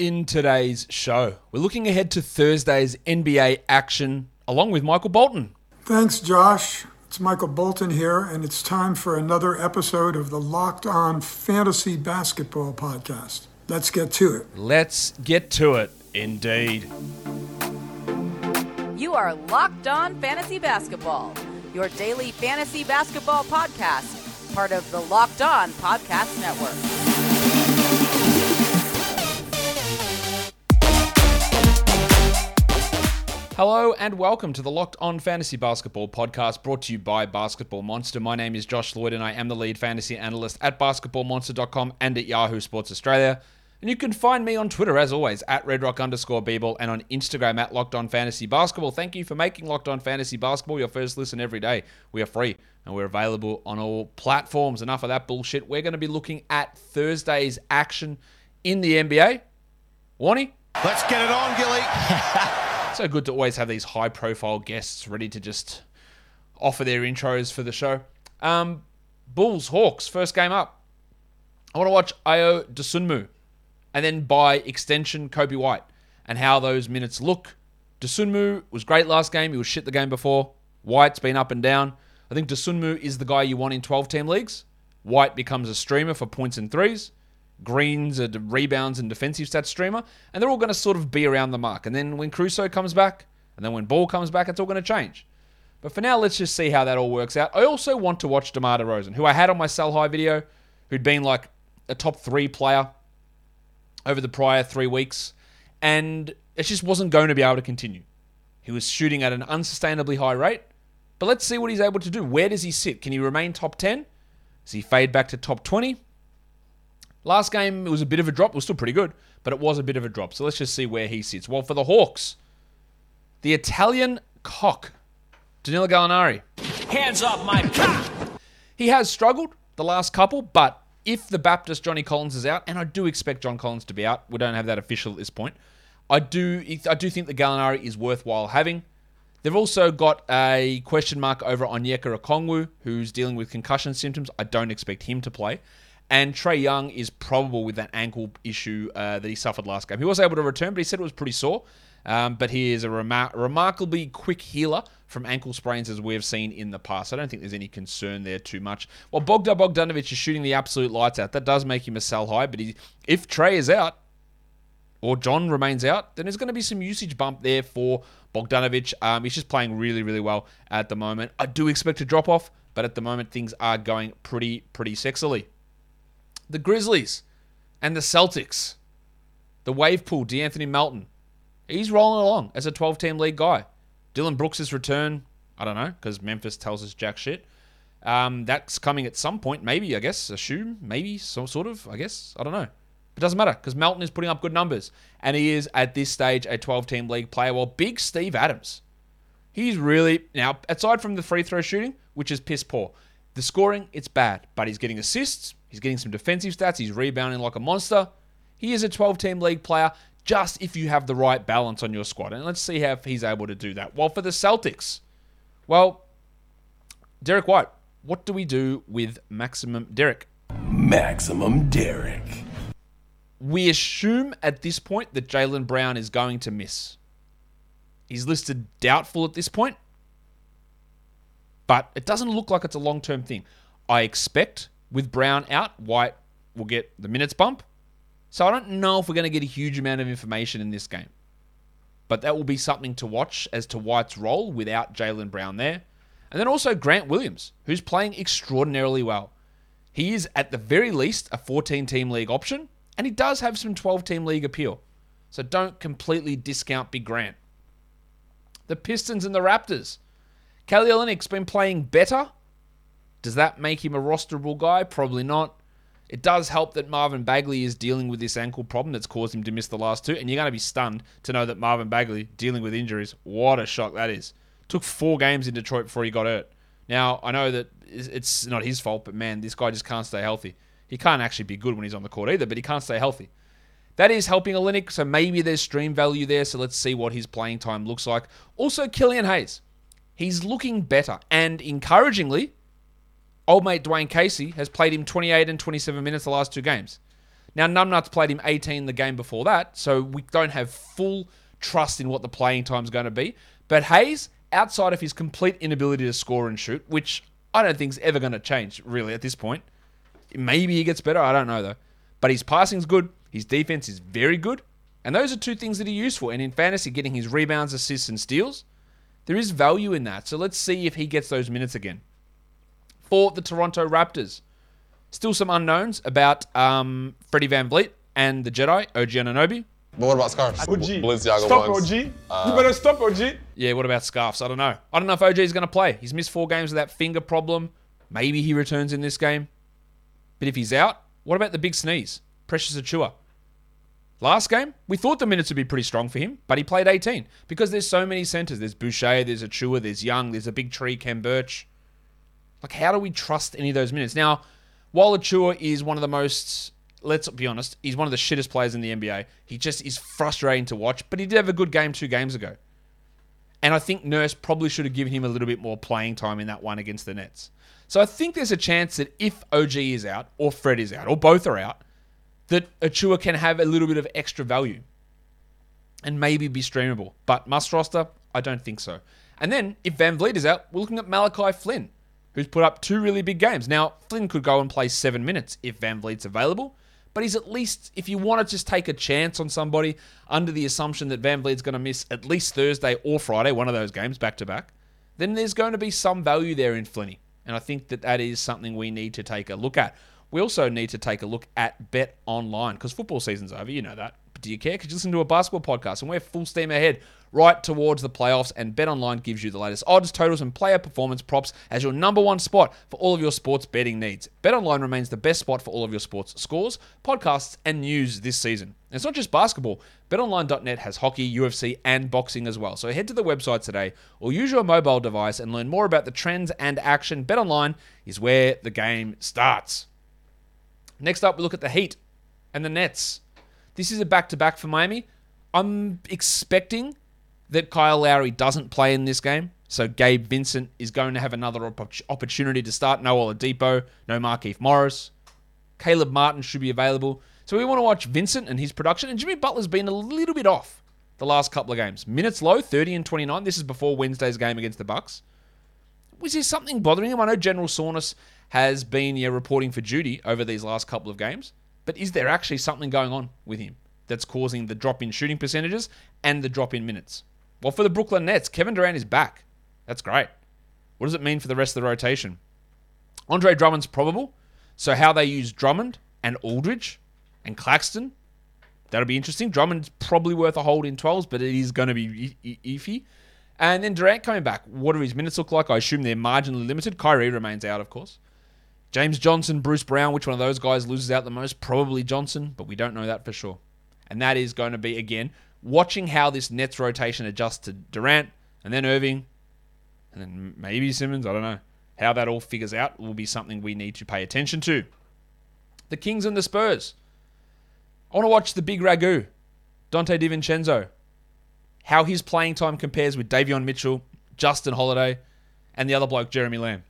in today's show. We're looking ahead to Thursday's NBA action along with Michael Bolton. Thanks, Josh. It's Michael Bolton here, and it's time for another episode of the Locked On Fantasy Basketball Podcast. Let's get to it. Let's get to it, indeed. You are Locked On Fantasy Basketball, your daily fantasy basketball podcast, part of the Locked On Podcast Network. Hello and welcome to the Locked On Fantasy Basketball podcast brought to you by Basketball Monster. My name is Josh Lloyd and I am the lead fantasy analyst at basketballmonster.com and at Yahoo Sports Australia. And you can find me on Twitter as always at redrock underscore Beeble and on Instagram at Locked On Fantasy Basketball. Thank you for making Locked On Fantasy Basketball your first listen every day. We are free and we're available on all platforms. Enough of that bullshit. We're going to be looking at Thursday's action in the NBA. Warnie? Let's get it on, Gilly. so good to always have these high profile guests ready to just offer their intros for the show. Um, Bulls, Hawks, first game up. I want to watch Ayo Dosunmu and then by extension Coby White and how those minutes look. Dosunmu was great last game. He was shit the game before. White's been up and down. I think Dosunmu is the guy you want in 12 team leagues. White becomes a streamer for points and threes. Green's a rebounds and defensive stats streamer, and they're all going to sort of be around the mark. And then when Caruso comes back, and then when Ball comes back, it's all going to change. But for now, let's just see how that all works out. I also want to watch DeMar DeRozan, who I had on my sell high video, who'd been like a top three player over the prior three weeks, and it just wasn't going to be able to continue. He was shooting at an unsustainably high rate, but let's see what he's able to do. Where does he sit? Can he remain top 10? Does he fade back to top 20? Last game, it was a bit of a drop. It was still pretty good, but it was a bit of a drop. So let's just see where he sits. Well, for the Hawks, the Italian cock, Danilo Gallinari. Hands up my cock! He has struggled the last couple, but if the Baptist Johnny Collins is out, and I do expect John Collins to be out, we don't have that official at this point. I do, I do think the Gallinari is worthwhile having. They've also got a question mark over Onyeka Okongwu, who's dealing with concussion symptoms. I don't expect him to play. And Trae Young is probable with that ankle issue uh, that he suffered last game. He was able to return, but he said it was pretty sore. Um, but he is a remar- remarkably quick healer from ankle sprains as we have seen in the past. I don't think there's any concern there too much. Well, Bogdan Bogdanovic is shooting the absolute lights out. That does make him a sell high, but he, if Trey is out or John remains out, then there's going to be some usage bump there for Bogdanovic. Um, he's just playing really, really well at the moment. I do expect a drop off, but at the moment things are going pretty, pretty sexily the Grizzlies and the Celtics. The wave pool, De'Anthony Melton. He's rolling along as a 12 team league guy. Dillon Brooks' return, I don't know, because Memphis tells us jack shit. Um, that's coming at some point, maybe, I guess. Assume, maybe, some sort of, I guess. I don't know. It doesn't matter because Melton is putting up good numbers. And he is, at this stage, a 12 team league player. Well, big Steve Adams. He's really, now, aside from the free throw shooting, which is piss poor, the scoring, it's bad. But he's getting assists, He's getting some defensive stats. He's rebounding like a monster. He is a 12 team league player just if you have the right balance on your squad. And let's see how he's able to do that. Well, for the Celtics, well, Derrick White, what do we do with Maximum Derek? Maximum Derek. We assume at this point that Jaylen Brown is going to miss. He's listed doubtful at this point, but it doesn't look like it's a long term thing. I expect with Brown out, White will get the minutes bump. So I don't know if we're going to get a huge amount of information in this game. But that will be something to watch as to White's role without Jaylen Brown there. And then also Grant Williams, who's playing extraordinarily well. He is at the very least a 14 team league option, and he does have some 12 team league appeal. So don't completely discount Big Grant. The Pistons and the Raptors. Kelly Olynyk's been playing better, does that make him a rosterable guy? Probably not. It does help that Marvin Bagley is dealing with this ankle problem that's caused him to miss the last two, and you're going to be stunned to know that Marvin Bagley dealing with injuries. What a shock that is. Took four games in Detroit before he got hurt. Now, I know that it's not his fault, but man, this guy just can't stay healthy. He can't actually be good when he's on the court either, but he can't stay healthy. That is helping Olynyk, so maybe there's stream value there, so let's see what his playing time looks like. Also, Killian Hayes. He's looking better, and encouragingly, old mate Dwane Casey has played him 28 and 27 minutes the last two games. Now, Numbnuts played him 18 the game before that, so we don't have full trust in what the playing time's going to be. But Hayes, outside of his complete inability to score and shoot, which I don't think is ever going to change really at this point. Maybe he gets better, I don't know though. But his passing's good, his defense is very good, and those are two things that are useful. And in fantasy, getting his rebounds, assists, and steals, there is value in that. So let's see if he gets those minutes again. For the Toronto Raptors, still some unknowns about um, Freddie VanVleet and the Jedi, OG Anunoby. But what about scarves? OG. Balenciaga stop, ones. OG. you better stop, OG. Yeah, what about scarves? I don't know. I don't know if OG is going to play. He's missed four games with that finger problem. Maybe he returns in this game. But if he's out, what about the big sneeze? Precious Achiuwa. Last game, we thought the minutes would be pretty strong for him, but he played 18 because there's so many centers. There's Boucher, there's Achiuwa, there's Young, there's a big tree, Khem Birch. Like, how do we trust any of those minutes? Now, while Achiuwa is one of the most, let's be honest, he's one of the shittest players in the NBA. He just is frustrating to watch, but he did have a good game two games ago. And I think Nurse probably should have given him a little bit more playing time in that one against the Nets. So I think there's a chance that if OG is out, or Fred is out, or both are out, that Achiuwa can have a little bit of extra value and maybe be streamable. But must roster, I don't think so. And then if VanVleet is out, we're looking at Malachi Flynn, who's put up two really big games. Now, Flynn could go and play seven minutes if VanVleet's available, but he's at least, if you want to just take a chance on somebody under the assumption that VanVleet's going to miss at least Thursday or Friday, one of those games back to back, then there's going to be some value there in Flinny. And I think that that is something we need to take a look at. We also need to take a look at Bet Online because football season's over. You know that. Do you care? Because you listen to a basketball podcast and we're full steam ahead right towards the playoffs. And Bet Online gives you the latest odds, totals, and player performance props as your number one spot for all of your sports betting needs. Bet Online remains the best spot for all of your sports scores, podcasts, and news this season. And it's not just basketball. BetOnline.net has hockey, UFC, and boxing as well. So head to the website today or use your mobile device and learn more about the trends and action. BetOnline is where the game starts. Next up, we look at the Heat and the Nets. This is a back to back for Miami. I'm expecting that Kyle Lowry doesn't play in this game. So Gabe Vincent is going to have another opp- opportunity to start. No Oladipo, no Markieff Morris. Caleb Martin should be available. So we want to watch Vincent and his production. And Jimmy Butler's been a little bit off the last couple of games. Minutes low, 30 and 29. This is before Wednesday's game against the Bucks. Was there something bothering him? I know General Soreness has been yeah, reporting for duty over these last couple of games, but is there actually something going on with him that's causing the drop in shooting percentages and the drop in minutes? Well, for the Brooklyn Nets, Kevin Durant is back. That's great. What does it mean for the rest of the rotation? Andre Drummond's probable. So how they use Drummond and Aldridge and Claxton, that'll be interesting. Drummond's probably worth a hold in 12s, but it is going to be iffy. And then Durant coming back. What do his minutes look like? I assume they're marginally limited. Kyrie remains out, of course. James Johnson, Bruce Brown, which one of those guys loses out the most? Probably Johnson, but we don't know that for sure. And that is going to be, again, watching how this Nets rotation adjusts to Durant and then Irving and then maybe Simmons. I don't know. How that all figures out will be something we need to pay attention to. The Kings and the Spurs. I want to watch the big ragu, Donte DiVincenzo. How his playing time compares with Davion Mitchell, Justin Holiday, and the other bloke, Jeremy Lamb.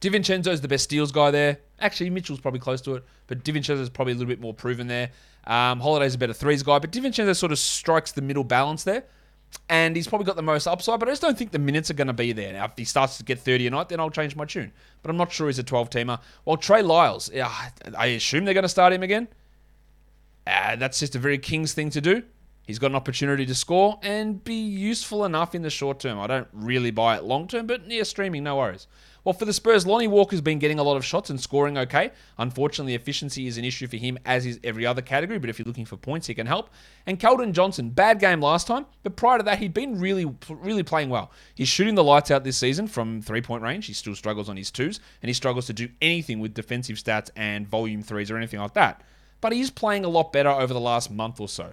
DiVincenzo's the best steals guy there. Actually, Mitchell's probably close to it, but DiVincenzo's probably a little bit more proven there. Um, Holiday's a better threes guy, but DiVincenzo sort of strikes the middle balance there. And he's probably got the most upside, but I just don't think the minutes are going to be there. Now, if he starts to get 30 a night, then I'll change my tune. But I'm not sure he's a 12 teamer. Well, Trey Lyles, I assume they're going to start him again. Uh, that's just a very Kings thing to do. He's got an opportunity to score and be useful enough in the short term. I don't really buy it long term, but yeah, streaming, no worries. Well, for the Spurs, Lonnie Walker's been getting a lot of shots and scoring okay. Unfortunately, efficiency is an issue for him, as is every other category, but if you're looking for points, he can help. And Keldon Johnson, bad game last time, but prior to that, he'd been really, really playing well. He's shooting the lights out this season from three point range. He still struggles on his twos, and he struggles to do anything with defensive stats and volume threes or anything like that. But he's playing a lot better over the last month or so.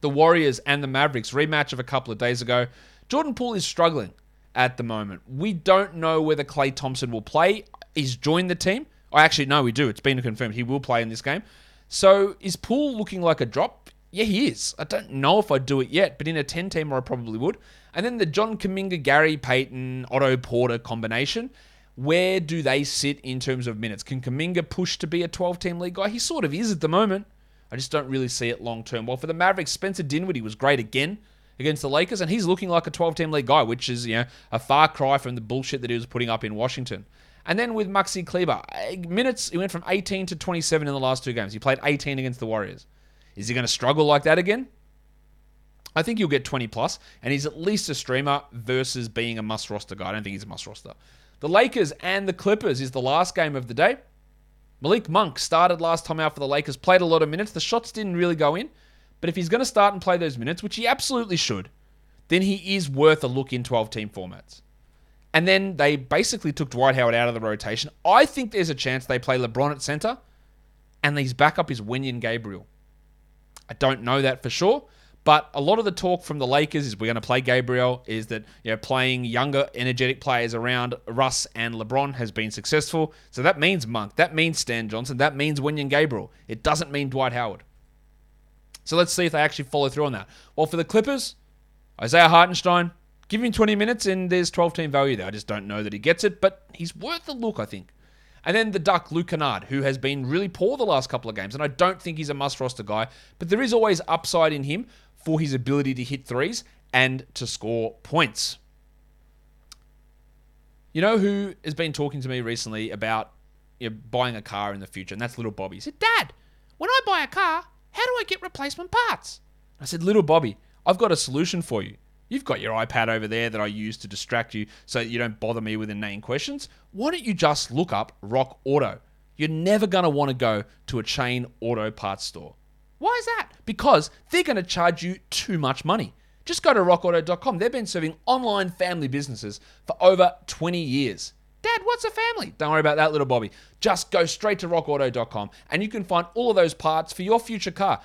The Warriors and the Mavericks rematch of a couple of days ago. Jordan Poole is struggling at the moment. We don't know whether Klay Thompson will play. He's joined the team. I actually know we do. It's been confirmed he will play in this game. So is Poole looking like a drop? Yeah, he is. I don't know if I'd do it yet, but in a 10 teamer, I probably would. And then the John Kuminga, Gary Payton, Otto Porter combination. where do they sit in terms of minutes? Can Kuminga push to be a 12 team league guy? He sort of is at the moment. I just don't really see it long term. Well, for the Mavericks, Spencer Dinwiddie was great again against the Lakers, and he's looking like a 12 team league guy, which is, you know, a far cry from the bullshit that he was putting up in Washington. And then with Maxi Kleber, eh, minutes, he went from 18 to 27 in the last two games. He played 18 against the Warriors. Is he going to struggle like that again? I think he'll get 20 plus, and he's at least a streamer versus being a must roster guy. I don't think he's a must roster. The Lakers and the Clippers is the last game of the day. Malik Monk started last time out for the Lakers, played a lot of minutes. The shots didn't really go in, but if he's going to start and play those minutes, which he absolutely should, then he is worth a look in 12 team formats. And then they basically took Dwight Howard out of the rotation. I think there's a chance they play LeBron at center, and his backup is Wenyen Gabriel. I don't know that for sure, but a lot of the talk from the Lakers is we're going to play Gabriel, is that you know playing younger, energetic players around Russ and LeBron has been successful. So that means Monk, that means Stan Johnson, that means Wenyen Gabriel. It doesn't mean Dwight Howard. So let's see if they actually follow through on that. Well, for the Clippers, Isaiah Hartenstein, give him 20 minutes and there's 12 team value there. I just don't know that he gets it, but he's worth a look, I think. And then the Duck, Luke Kennard, who has been really poor the last couple of games, and I don't think he's a must roster guy, but there is always upside in him for his ability to hit threes and to score points. You know who has been talking to me recently about you know, buying a car in the future, and that's little Bobby. He said, Dad, when I buy a car, how do I get replacement parts? I said, Little Bobby, I've got a solution for you. You've got your iPad over there that I use to distract you so that you don't bother me with inane questions. Why don't you just look up Rock Auto? You're never going to want to go to a chain auto parts store. Why is that? Because they're going to charge you too much money. Just go to rockauto.com. They've been serving online family businesses for over 20 years. Dad, what's a family? Don't worry about that, little Bobby. Just go straight to rockauto.com and you can find all of those parts for your future car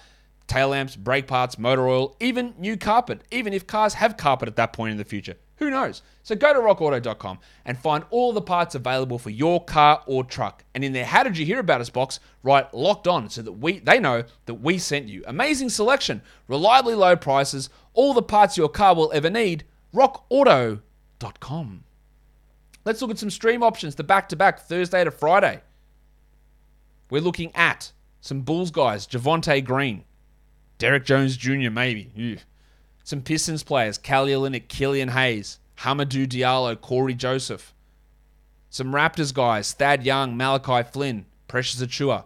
tail lamps, brake parts, motor oil, even new carpet, even if cars have carpet at that point in the future. Who knows? So go to rockauto.com and find all the parts available for your car or truck. And in their How Did You Hear About Us box, write locked on so that we they know that we sent you. Amazing selection, reliably low prices, all the parts your car will ever need. rockauto.com. Let's look at some stream options, the back to back Thursday to Friday. We're looking at some Bulls guys, Javonte Green, Derrick Jones Jr., maybe. Ew. Some Pistons players, Kelly Olynyk, Killian Hayes, Hamidou Diallo, Cory Joseph. Some Raptors guys, Thad Young, Malachi Flynn, Precious Achiuwa.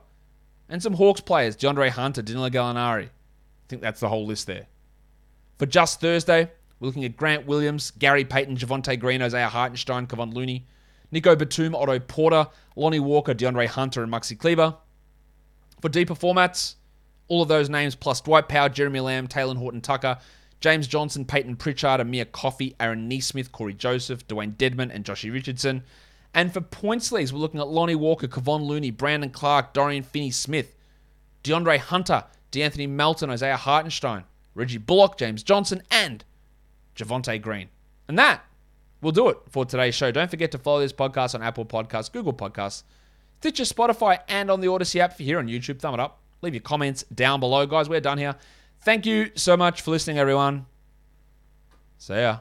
And some Hawks players, DeAndre Hunter, Danilo Gallinari. I think that's the whole list there. For just Thursday, we're looking at Grant Williams, Gary Payton, Javonte Green, Isaiah Hartenstein, Kevon Looney, Nico Batum, Otto Porter, Lonnie Walker, DeAndre Hunter, and Maxi Kleber. For deeper formats, all of those names plus Dwight Powell, Jeremy Lamb, Talen Horton Tucker, James Johnson, Payton Pritchard, Amir Coffey, Aaron Nesmith, Cory Joseph, Dewayne Dedmon, and Joshy Richardson. And for points leagues, we're looking at Lonnie Walker, Kevon Looney, Brandon Clarke, Dorian Finney Smith, DeAndre Hunter, DeAnthony Melton, Isaiah Hartenstein, Reggie Bullock, James Johnson, and Javonte Green. And that will do it for today's show. Don't forget to follow this podcast on Apple Podcasts, Google Podcasts, Stitcher, Spotify, and on the Odyssey app. If you're here on YouTube, thumb it up. Leave your comments down below. Guys, we're done here. Thank you so much for listening, everyone. See ya.